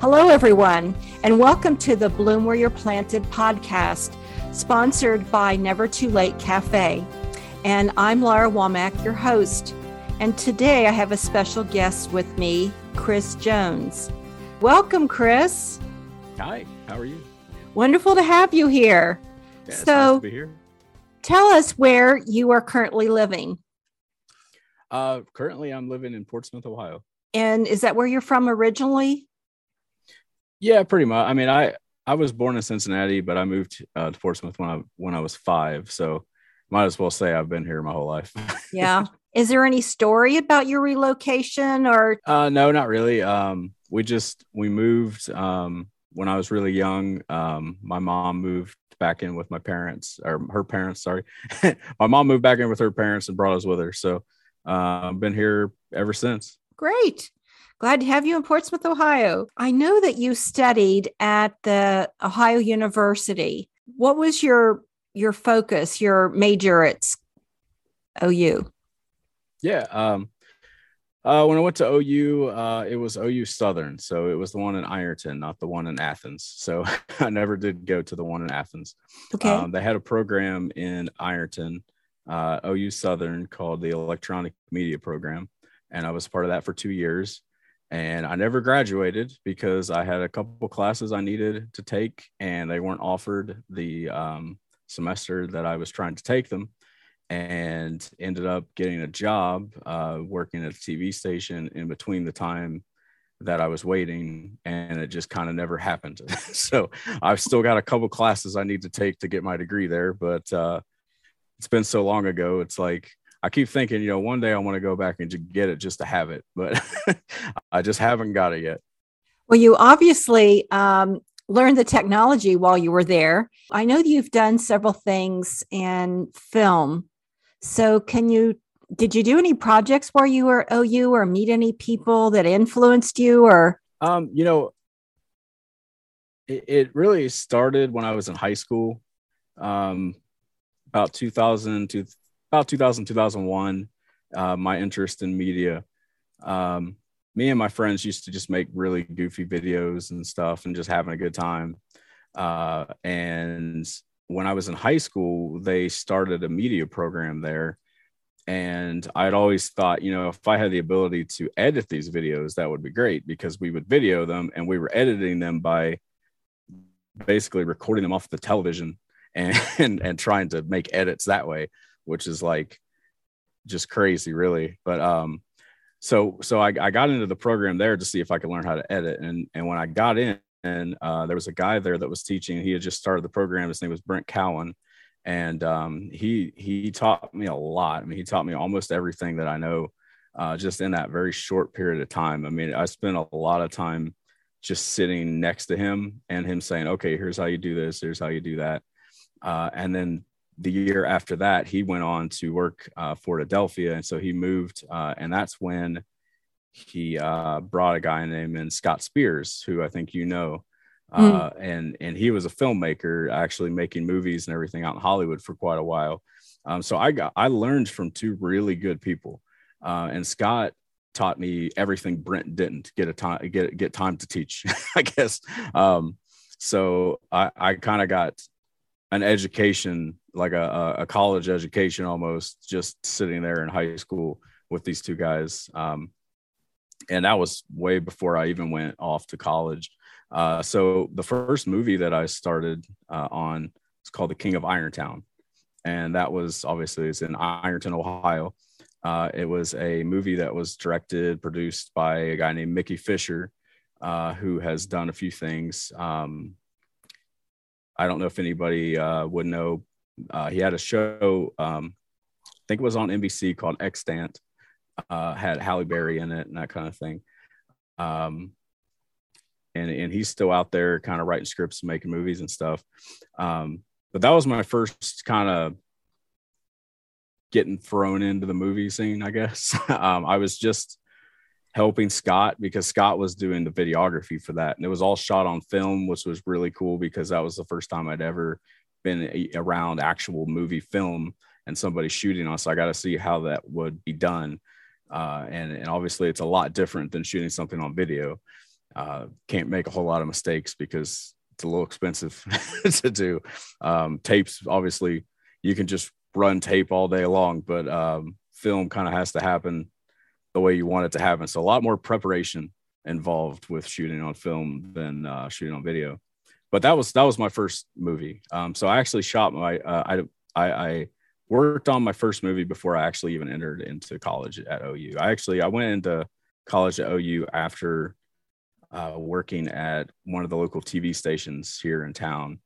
Hello, everyone, and welcome to the Bloom Where You're Planted podcast, sponsored by Never Too Late Cafe. And I'm Laura Womack, your host. And today I have a special guest with me, Chris Jones. Welcome, Chris. Hi, how are you? Wonderful to have you here. Yeah, So- nice to be here. Tell us where you are currently living. Uh, currently, I'm living in Portsmouth, Ohio. And is that where you're from originally? Yeah, pretty much. I mean, I I was born in Cincinnati, but I moved uh, to Portsmouth when I when I was five. So might as well say I've been here my whole life. Yeah. is there any story about your relocation or? uh, no, not really. Um, we just we moved um, when I was really young. Um, my mom moved back in with my parents or her parents. Sorry, my mom moved back in with her parents and brought us with her. So uh, I've been here ever since. Great. Glad to have you in Portsmouth, Ohio. I know that you studied at the Ohio University. What was your your focus, your major at OU? Yeah. Um, uh, when I went to OU, uh, it was OU Southern. So it was the one in Ironton, not the one in Athens. So I never did go to the one in Athens. Okay. Um, they had a program in Ironton, uh, OU Southern, called the Electronic Media Program. And I was part of that for two years. And I never graduated because I had a couple classes I needed to take, and they weren't offered the um, semester that I was trying to take them and ended up getting a job uh, working at a TV station in between the time that I was waiting, and it just kind of never happened. so I've still got a couple classes I need to take to get my degree there, but uh, it's been so long ago. It's like I keep thinking, you know, one day I want to go back and just get it just to have it, but I just haven't got it yet. well, you obviously um, learned the technology while you were there. I know you've done several things in film. So, can you? Did you do any projects while you were OU, or meet any people that influenced you, or? Um, you know, it, it really started when I was in high school, um, about 2000 to about 2000, 2001. Uh, my interest in media. Um, me and my friends used to just make really goofy videos and stuff and just having a good time. Uh, and when I was in high school, they started a media program there. And I'd always thought, you know, if I had the ability to edit these videos, that would be great because we would video them and we were editing them by basically recording them off the television and, and, and trying to make edits that way, which is like just crazy, really. But um, so so I, I got into the program there to see if I could learn how to edit. And and when I got in, and uh, there was a guy there that was teaching. He had just started the program. His name was Brent Cowan, and um, he he taught me a lot. I mean, he taught me almost everything that I know, uh, just in that very short period of time. I mean, I spent a lot of time just sitting next to him and him saying, "Okay, here's how you do this. Here's how you do that." Uh, and then the year after that, he went on to work uh, for Adelphia, and so he moved, uh, and that's when he uh, brought a guy named in Scott Spears, who I think you know, uh, and and he was a filmmaker, actually making movies and everything out in Hollywood for quite a while. Um, so I got I learned from two really good people, uh, and Scott taught me everything Brent didn't get a time get get time to teach, I guess. Um, so I I kind of got an education like a, a college education almost just sitting there in high school with these two guys um, and that was way before i even went off to college uh, so the first movie that i started uh, on is called the king of ironton and that was obviously it's in ironton ohio uh, it was a movie that was directed produced by a guy named mickey fisher uh, who has done a few things um, I don't know if anybody uh, would know. Uh, he had a show, um, I think it was on NBC called Extant. Uh, had Halle Berry in it and that kind of thing. Um, and and he's still out there, kind of writing scripts and making movies and stuff. Um, but that was my first kind of getting thrown into the movie scene, I guess. um, I was just helping Scott because Scott was doing the videography for that. And it was all shot on film, which was really cool because that was the first time I'd ever been around actual movie film and somebody shooting on. So I got to see how that would be done. Uh, and, and obviously, it's a lot different than shooting something on video. uh, can't make a whole lot of mistakes because it's a little expensive to do. Um, tapes, obviously, you can just run tape all day long, but um, film kind of has to happen the way you want it to happen. So a lot more preparation involved with shooting on film than uh, shooting on video. But that was that was my first movie. Um, so I actually shot my uh, I, I I worked on my first movie before I actually even entered into college at OU. I actually I went into college at OU after uh, working at one of the local TV stations here in town,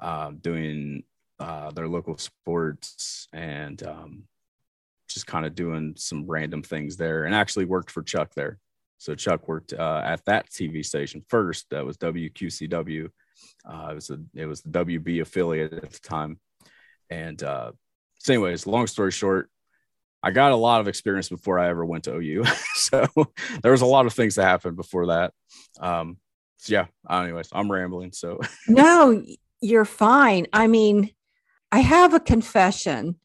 uh, doing uh, their local sports and um, just kind of doing some random things there, and actually worked for Chuck there. So Chuck worked uh, at that TV station first. That was WQCW. Uh, it was a it was the WB affiliate at the time, and uh, so anyways, long story short, I got a lot of experience before I ever went to OU. so there was a lot of things that happened before that. Um, so yeah, anyways, I'm rambling. So no, you're fine. I mean, I have a confession.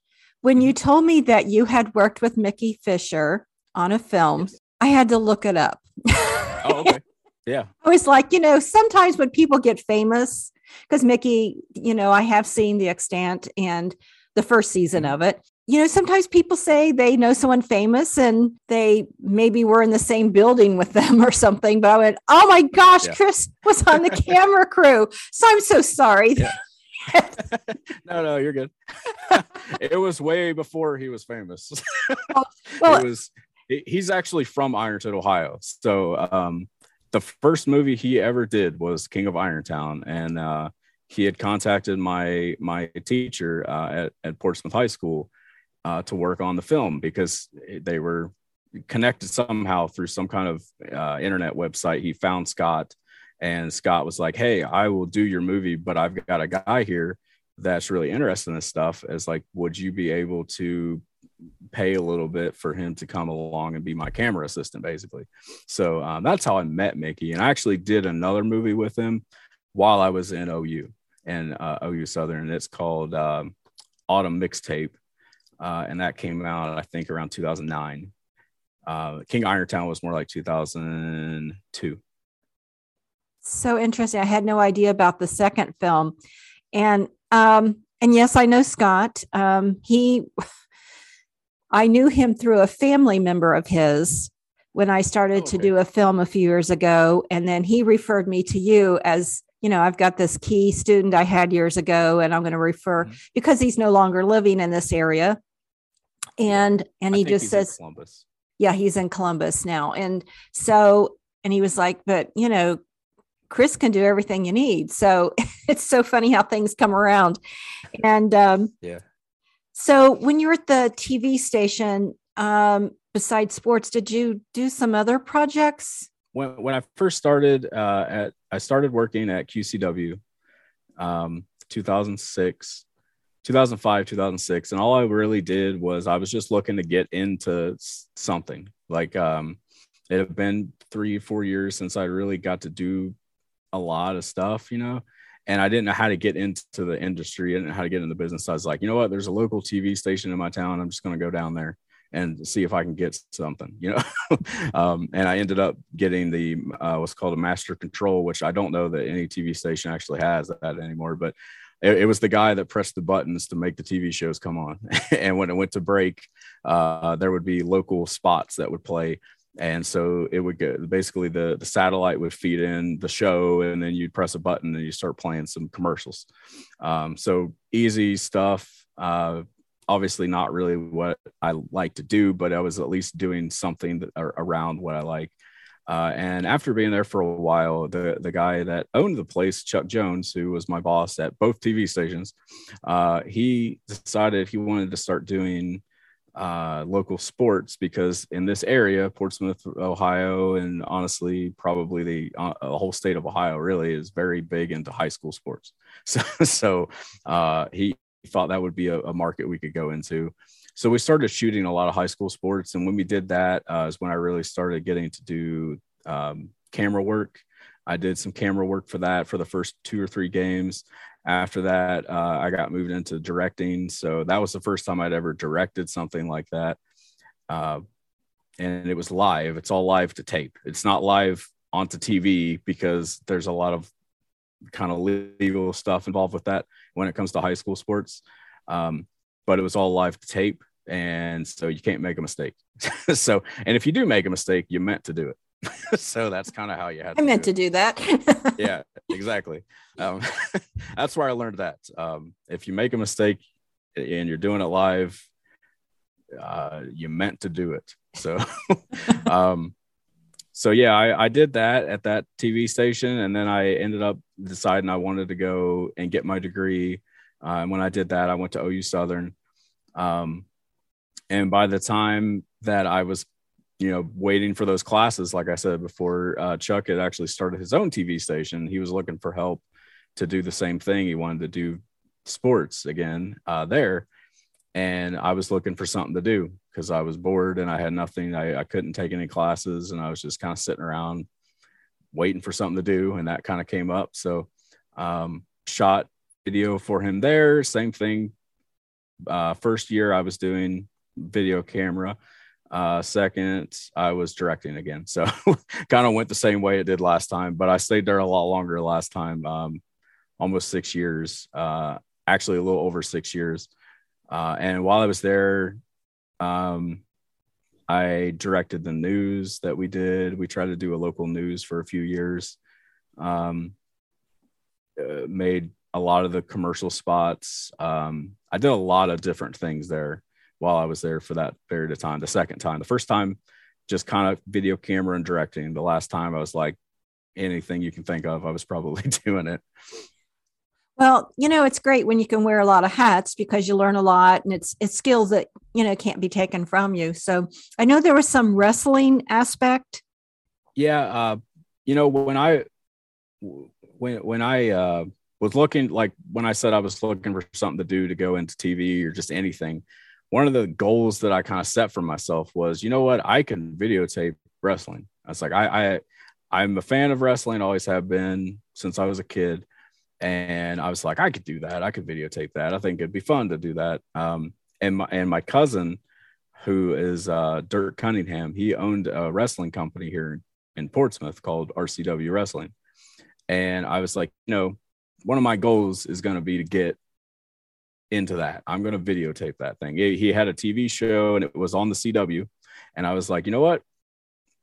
When you mm-hmm. told me that you had worked with Mickey Fisher on a film, yes. I had to look it up. oh, okay. Yeah. I was like, you know, sometimes when people get famous, because Mickey, you know, I have seen The Extant and the first season mm-hmm. of it. You know, sometimes people say they know someone famous and they maybe were in the same building with them or something. But I went, oh my gosh, yeah. Chris was on the camera crew. So I'm so sorry. Yeah. no, no, you're good. it was way before he was famous. Well, it was. He's actually from Ironton, Ohio. So um, the first movie he ever did was King of Ironton, and uh, he had contacted my my teacher uh, at, at Portsmouth High School uh, to work on the film because they were connected somehow through some kind of uh, internet website. He found Scott, and Scott was like, "Hey, I will do your movie, but I've got a guy here that's really interested in this stuff. As like, would you be able to pay a little bit for him to come along and be my camera assistant, basically?" So um, that's how I met Mickey, and I actually did another movie with him while I was in OU and uh, OU Southern. It's called um, Autumn Mixtape, uh, and that came out I think around 2009. Uh, King Ironton was more like 2002. So interesting. I had no idea about the second film, and um, and yes, I know Scott. Um, he, I knew him through a family member of his when I started okay. to do a film a few years ago, and then he referred me to you as you know, I've got this key student I had years ago, and I'm going to refer mm-hmm. because he's no longer living in this area. And and he just says, Columbus. Yeah, he's in Columbus now. And so, and he was like, but you know, Chris can do everything you need. So it's so funny how things come around. And um, yeah. So when you're at the TV station, um, besides sports, did you do some other projects? when when I first started uh, at I started working at QCW, um, 2006, 2005, 2006, and all I really did was I was just looking to get into something. Like um, it had been three four years since I really got to do a lot of stuff, you know. And I didn't know how to get into the industry. I didn't know how to get in the business. I was like, you know what? There's a local TV station in my town. I'm just going to go down there and see if I can get something, you know. um, and I ended up getting the uh, what's called a master control, which I don't know that any TV station actually has that anymore, but it, it was the guy that pressed the buttons to make the TV shows come on. and when it went to break, uh, there would be local spots that would play. And so it would get basically the, the satellite would feed in the show, and then you'd press a button and you start playing some commercials. Um, so easy stuff. Uh, obviously not really what I like to do, but I was at least doing something that, around what I like. Uh, and after being there for a while, the the guy that owned the place, Chuck Jones, who was my boss at both TV stations, uh, he decided he wanted to start doing uh, local sports because in this area, Portsmouth, Ohio, and honestly, probably the, uh, whole state of Ohio really is very big into high school sports. So, so uh, he thought that would be a, a, market we could go into. So we started shooting a lot of high school sports, and when we did that, uh, is when I really started getting to do um, camera work. I did some camera work for that for the first two or three games. After that, uh, I got moved into directing. So that was the first time I'd ever directed something like that. Uh, and it was live. It's all live to tape. It's not live onto TV because there's a lot of kind of legal stuff involved with that when it comes to high school sports. Um, but it was all live to tape, and so you can't make a mistake. so, and if you do make a mistake, you meant to do it. so that's kind of how you had. I meant do to do that. yeah, exactly. Um, that's where I learned that. Um, if you make a mistake and you're doing it live, uh, you meant to do it. So, um, so yeah, I, I did that at that TV station, and then I ended up deciding I wanted to go and get my degree. Uh, and when I did that, I went to OU Southern. Um, and by the time that I was, you know, waiting for those classes, like I said before, uh, Chuck had actually started his own TV station. He was looking for help to do the same thing. He wanted to do sports again uh, there and I was looking for something to do because I was bored and I had nothing. I, I couldn't take any classes and I was just kind of sitting around waiting for something to do. And that kind of came up. So, um, shot video for him there. Same thing. Uh, first year I was doing video camera. Uh, second, I was directing again. So, kind of went the same way it did last time, but I stayed there a lot longer last time. Um, almost six years. Uh, actually, a little over six years. Uh, and while I was there, um, I directed the news that we did. We tried to do a local news for a few years. Um, uh, made a lot of the commercial spots. Um, I did a lot of different things there while I was there for that period of time. The second time, the first time, just kind of video camera and directing. The last time, I was like anything you can think of. I was probably doing it. Well, you know, it's great when you can wear a lot of hats because you learn a lot and it's it's skills that, you know, can't be taken from you. So I know there was some wrestling aspect. Yeah. Uh, you know, when I when when I uh was looking like when I said I was looking for something to do to go into TV or just anything, one of the goals that I kind of set for myself was, you know what, I can videotape wrestling. I was like, I, I I'm a fan of wrestling, always have been since I was a kid and I was like, I could do that. I could videotape that. I think it'd be fun to do that. Um, and my and my cousin, who is uh, Dirk Cunningham, he owned a wrestling company here in Portsmouth called RCW Wrestling, and I was like, you know, one of my goals is going to be to get into that. I'm going to videotape that thing. He, had a TV show and it was on the CW, and I was like, you know what?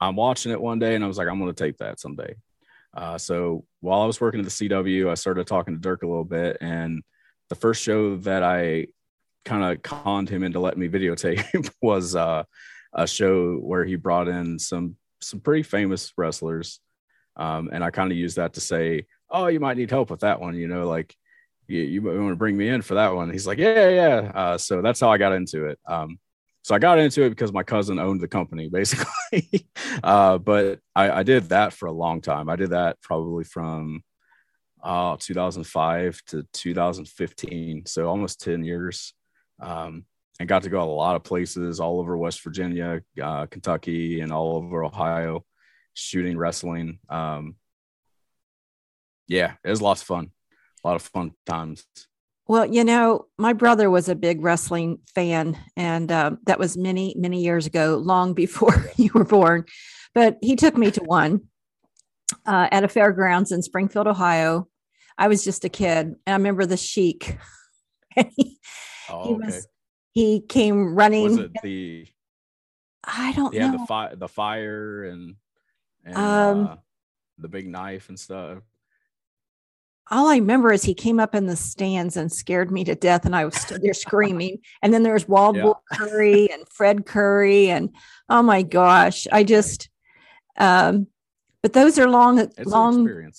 I'm watching it one day, and I was like, I'm going to tape that someday. Uh, so while I was working at the CW, I started talking to Dirk a little bit. And the first show that I kind of conned him into letting me videotape was uh, a show where he brought in some some pretty famous wrestlers. Um, and I kind of used that to say, oh, you might need help with that one. You know, like you, you want to bring me in for that one. He's like, yeah, yeah. Uh, so that's how I got into it. Um, so I got into it because my cousin owned the company, basically. uh, but I, I, did that for a long time. I did that probably from uh, 2005 to 2015, so almost 10 years. Um, and got to go a lot of places all over West Virginia, uh, Kentucky, and all over Ohio, shooting wrestling. Um, yeah, it was lots of fun, a lot of fun times. Well, you know, my brother was a big wrestling fan, and um, that was many, many years ago, long before you were born. But he took me to one uh, at a fairgrounds in Springfield, Ohio. I was just a kid, and I remember the Sheik. he, oh, he was. He came running. Was it the? I don't yeah, know. the fire, the fire, and and um, uh, the big knife and stuff all I remember is he came up in the stands and scared me to death, and I was stood there screaming. And then there's Wild yeah. Curry and Fred Curry, and oh my gosh, I just. Um, but those are long, it's long,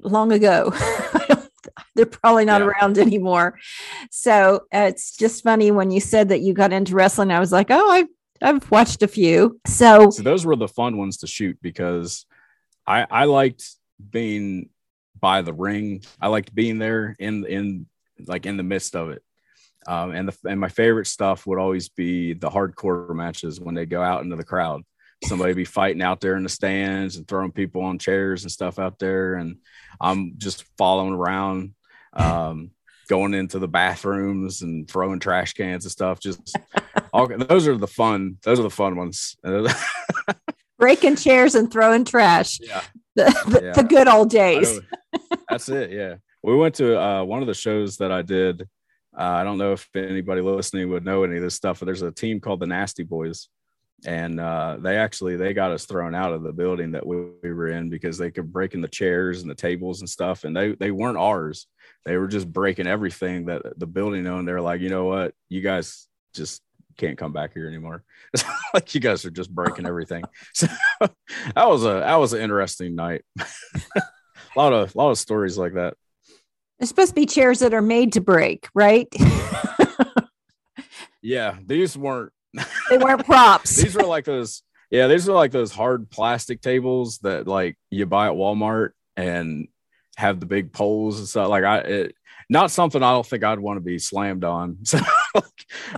long ago. They're probably not yeah. around anymore. So uh, it's just funny when you said that you got into wrestling. I was like, oh, I've I've watched a few. So, so those were the fun ones to shoot because I I liked being by the ring. I liked being there in in like in the midst of it. Um, and the and my favorite stuff would always be the hardcore matches when they go out into the crowd. Somebody be fighting out there in the stands and throwing people on chairs and stuff out there, and I'm just following around, um, going into the bathrooms and throwing trash cans and stuff. Just all those are the fun. Those are the fun ones. breaking chairs and throwing trash. Yeah. The, the, Yeah. the good old days. That's it. Yeah. We went to uh, one of the shows that I did. Uh, I don't know if anybody listening would know any of this stuff, but there's a team called the Nasty Boys. And uh, they actually they got us thrown out of the building that we, we were in because they could break in the chairs and the tables and stuff. And they they weren't ours. They were just breaking everything that the building owned. They're like, you know what, you guys just can't come back here anymore. It's like you guys are just breaking everything. So that was a that was an interesting night. a lot of a lot of stories like that. There's supposed to be chairs that are made to break, right? Yeah, these weren't. they weren't props. these were like those. Yeah, these are like those hard plastic tables that like you buy at Walmart and have the big poles and stuff. Like I, it, not something I don't think I'd want to be slammed on. So,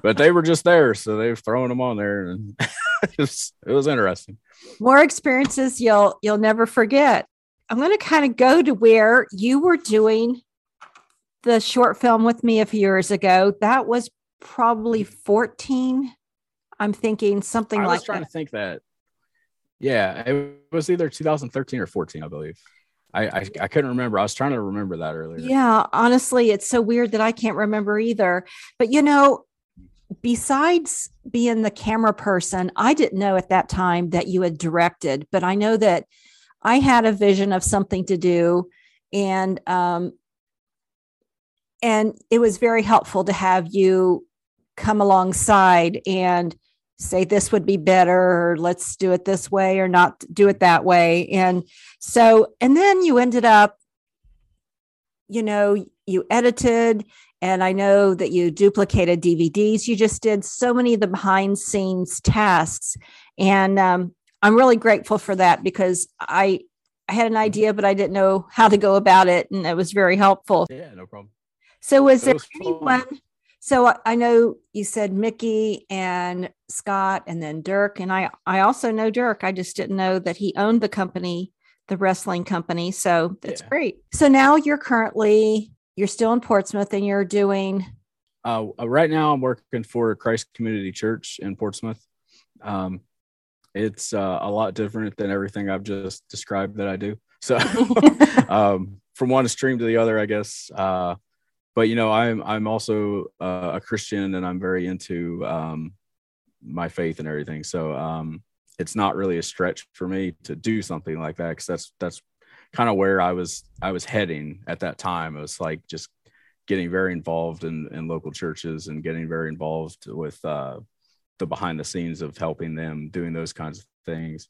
but they were just there, so they were throwing them on there, and it was, it was interesting. More experiences you'll you'll never forget. I'm going to kind of go to where you were doing the short film with me a few years ago. That was probably 14. I'm thinking something I was like trying that. to think that. Yeah, it was either 2013 or 14, I believe. I, I I couldn't remember. I was trying to remember that earlier. Yeah, honestly, it's so weird that I can't remember either. But you know, besides being the camera person, I didn't know at that time that you had directed, but I know that I had a vision of something to do and um and it was very helpful to have you come alongside and say this would be better or let's do it this way or not do it that way and so and then you ended up you know you edited and i know that you duplicated dvds you just did so many of the behind scenes tasks and um, i'm really grateful for that because i i had an idea but i didn't know how to go about it and it was very helpful Yeah, no problem. so was It there was fun. So I- I know you said Mickey and Scott and then Dirk. And I, I also know Dirk. I just didn't know that he owned the company, the wrestling company. So that's Yeah. great. So now you're currently, you're still in Portsmouth and you're doing, Uh, uh, right now, I'm working for Christ Community Church in Portsmouth. Um, it's uh, a lot different than everything I've just described that I do. So, um, from one extreme to the other, I guess. Uh, but you know, I'm I'm also uh, a Christian, and I'm very into um, my faith and everything. So, um, it's not really a stretch for me to do something like that because that's that's kind of where I was I was heading at that time. It was like just getting very involved in, in local churches and getting very involved with uh, the behind the scenes of helping them doing those kinds of things.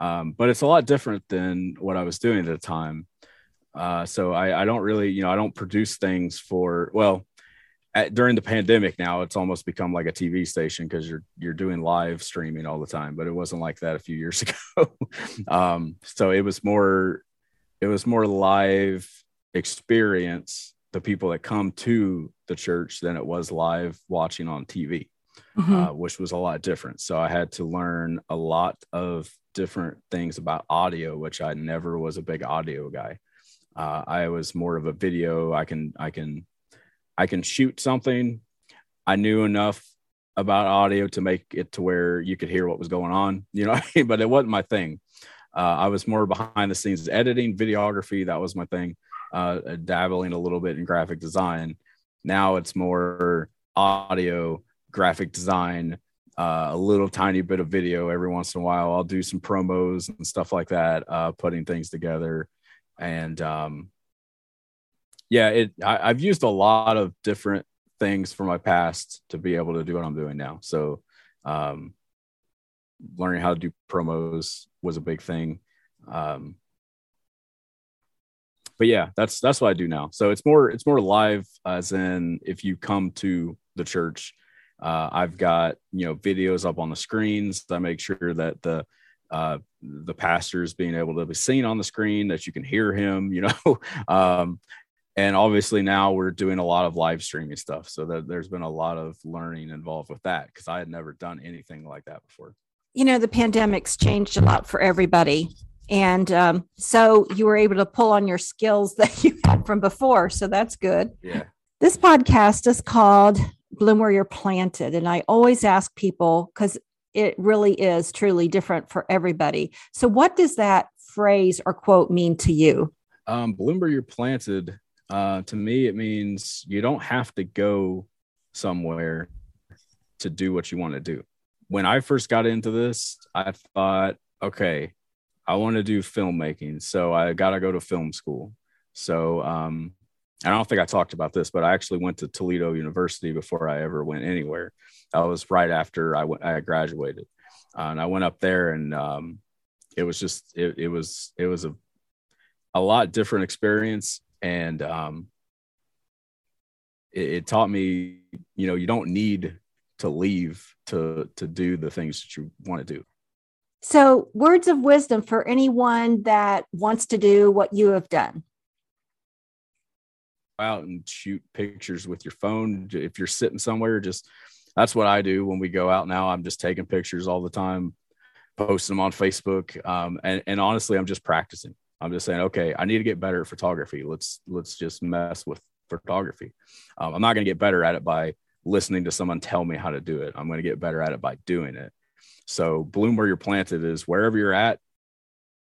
Um, but it's a lot different than what I was doing at the time. Uh, so I, I don't really, you know, I don't produce things for, well, at, during the pandemic now it's almost become like a TV station because you're you're doing live streaming all the time, but it wasn't like that a few years ago. um, so it was more it was more live experience the people that come to the church than it was live watching on TV, Mhm. uh, which was a lot different. So I had to learn a lot of different things about audio, which I never was a big audio guy. Uh, I was more of a video. I can I can I can shoot something. I knew enough about audio to make it to where you could hear what was going on, you know, but it wasn't my thing. Uh, I was more behind the scenes editing, videography. That was my thing. Uh, dabbling a little bit in graphic design. Now it's more audio, graphic design, uh, a little tiny bit of video every once in a while. I'll do some promos and stuff like that, uh, putting things together. And um, yeah, it. I, I've used a lot of different things from my past to be able to do what I'm doing now. So, um, learning how to do promos was a big thing. Um, but yeah, that's that's what I do now. So it's more it's more live, as in if you come to the church, uh, I've got you know videos up on the screens. I make sure that the uh, the pastor's being able to be seen on the screen, that you can hear him, you know. um, and obviously now we're doing a lot of live streaming stuff, so that there's been a lot of learning involved with that because I had never done anything like that before. you know, the pandemic's changed a lot for everybody. And um, so you were able to pull on your skills that you had from before. So that's good. Yeah. This podcast is called Bloom Where You're Planted. And I always ask people because it really is truly different for everybody. So, what does that phrase or quote mean to you? Um, bloom where you're planted. Uh, to me, it means you don't have to go somewhere to do what you want to do. When I first got into this, I thought, okay, I want to do filmmaking, so I got to go to film school. So, um, I don't think I talked about this, but I actually went to Toledo University before I ever went anywhere. That was right after I went, I graduated, uh, and I went up there, and um, it was just it, it was it was a a lot different experience, and um, it, it taught me, you know, you don't need to leave to to do the things that you want to do. So, words of wisdom for anyone that wants to do what you have done out and shoot pictures with your phone. If you're sitting somewhere, just that's what I do when we go out now. I'm just taking pictures all the time, posting them on Facebook. Um, and, and honestly, I'm just practicing. I'm just saying, okay, I need to get better at photography. Let's let's just mess with photography. Um, I'm not going to get better at it by listening to someone tell me how to do it. I'm going to get better at it by doing it. So bloom where you're planted is wherever you're at,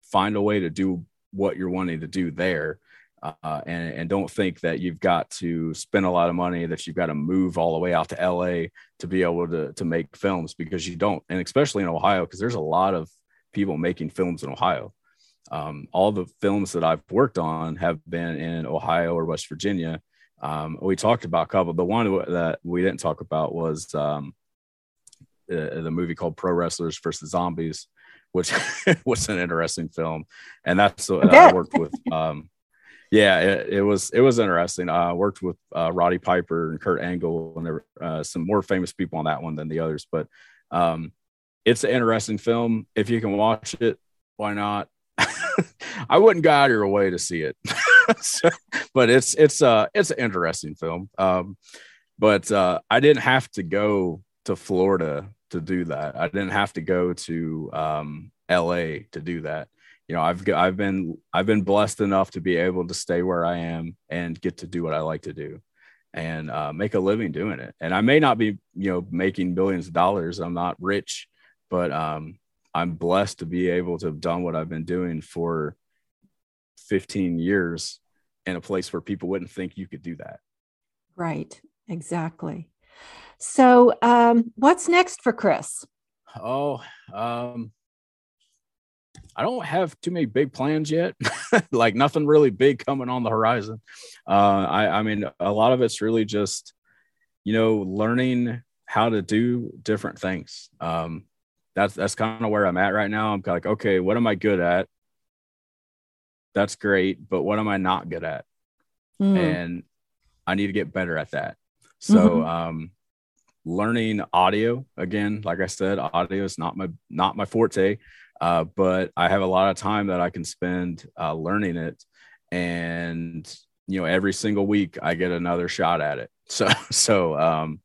find a way to do what you're wanting to do there uh, and, and don't think that you've got to spend a lot of money that you've got to move all the way out to LA to be able to, to make films because you don't. And especially in Ohio because there's a lot of people making films in Ohio. Um, all the films that I've worked on have been in Ohio or West Virginia. Um, we talked about a couple. The one that we didn't talk about was um, the, the movie called Pro Wrestlers versus Zombies which was an interesting film. And that's what I worked with um, yeah, it, it, was it was interesting. I worked with uh, Roddy Piper and Kurt Angle, and there were uh, some more famous people on that one than the others. But um, it's an interesting film. If you can watch it, why not? I wouldn't go out of your way to see it, so, but it's it's uh it's an interesting film. Um, but uh, I didn't have to go to Florida to do that. I didn't have to go to um, L.A. to do that you know i've i've been i've been blessed enough to be able to stay where i am and get to do what i like to do and uh, make a living doing it. And i may not be you know making billions of dollars. I'm not rich but um, i'm blessed to be able to have done what i've been doing for 15 years in a place where people wouldn't think you could do that. Right. Exactly. So um, what's next for chris? Oh um, I don't have too many big plans yet. like nothing really big coming on the horizon. Uh, I, I mean, a lot of it's really just, you know, learning how to do different things. Um, that's that's kind of where I'm at right now. I'm like, okay, what am I good at? That's great, but what am I not good at? Mm. And I need to get better at that. So, mm-hmm. um, learning audio again, like I said, audio is not my not my forte. Uh, but I have a lot of time that I can spend uh, learning it, and you know, every single week I get another shot at it. So, so um,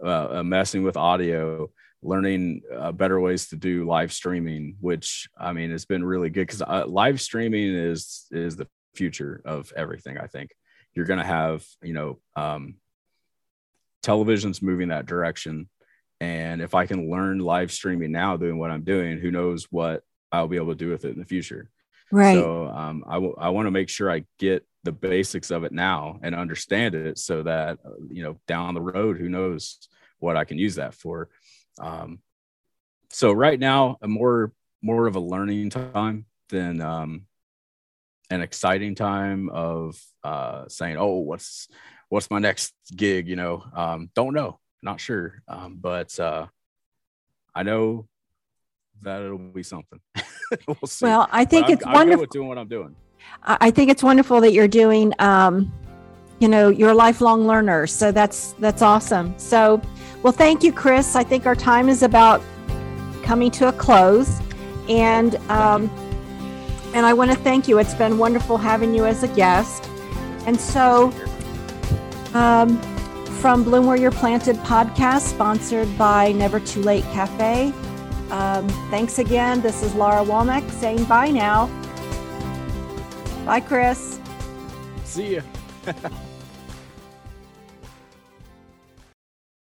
uh, uh messing with audio, learning uh, better ways to do live streaming, which I mean it's been really good because uh, live streaming is is the future of everything. I think you're going to have you know um, television's moving that direction and if I can learn live streaming now, doing what I'm doing, who knows what I'll be able to do with it in the future. Right. So um, I, w- I want to make sure I get the basics of it now and understand it so that, uh, you know, down the road, who knows what I can use that for. Um, so right now, a more, more of a learning time than um, an exciting time of uh, saying, oh, what's, what's my next gig? You know, um, don't know not sure, um, but uh, I know that it'll be something. we'll, well, I think it's I'm, wonderful. I'm doing what I'm doing. I think it's wonderful that you're doing. Um, you know, you're a lifelong learner, so that's that's awesome. So, well, thank you, Chris. I think our time is about coming to a close, and um, and I want to thank you. It's been wonderful having you as a guest, and so. Um, from Bloom Where You're Planted podcast, sponsored by Never Too Late Cafe. Um, thanks again. This is Laura Womack saying bye now. Bye, Chris. See you.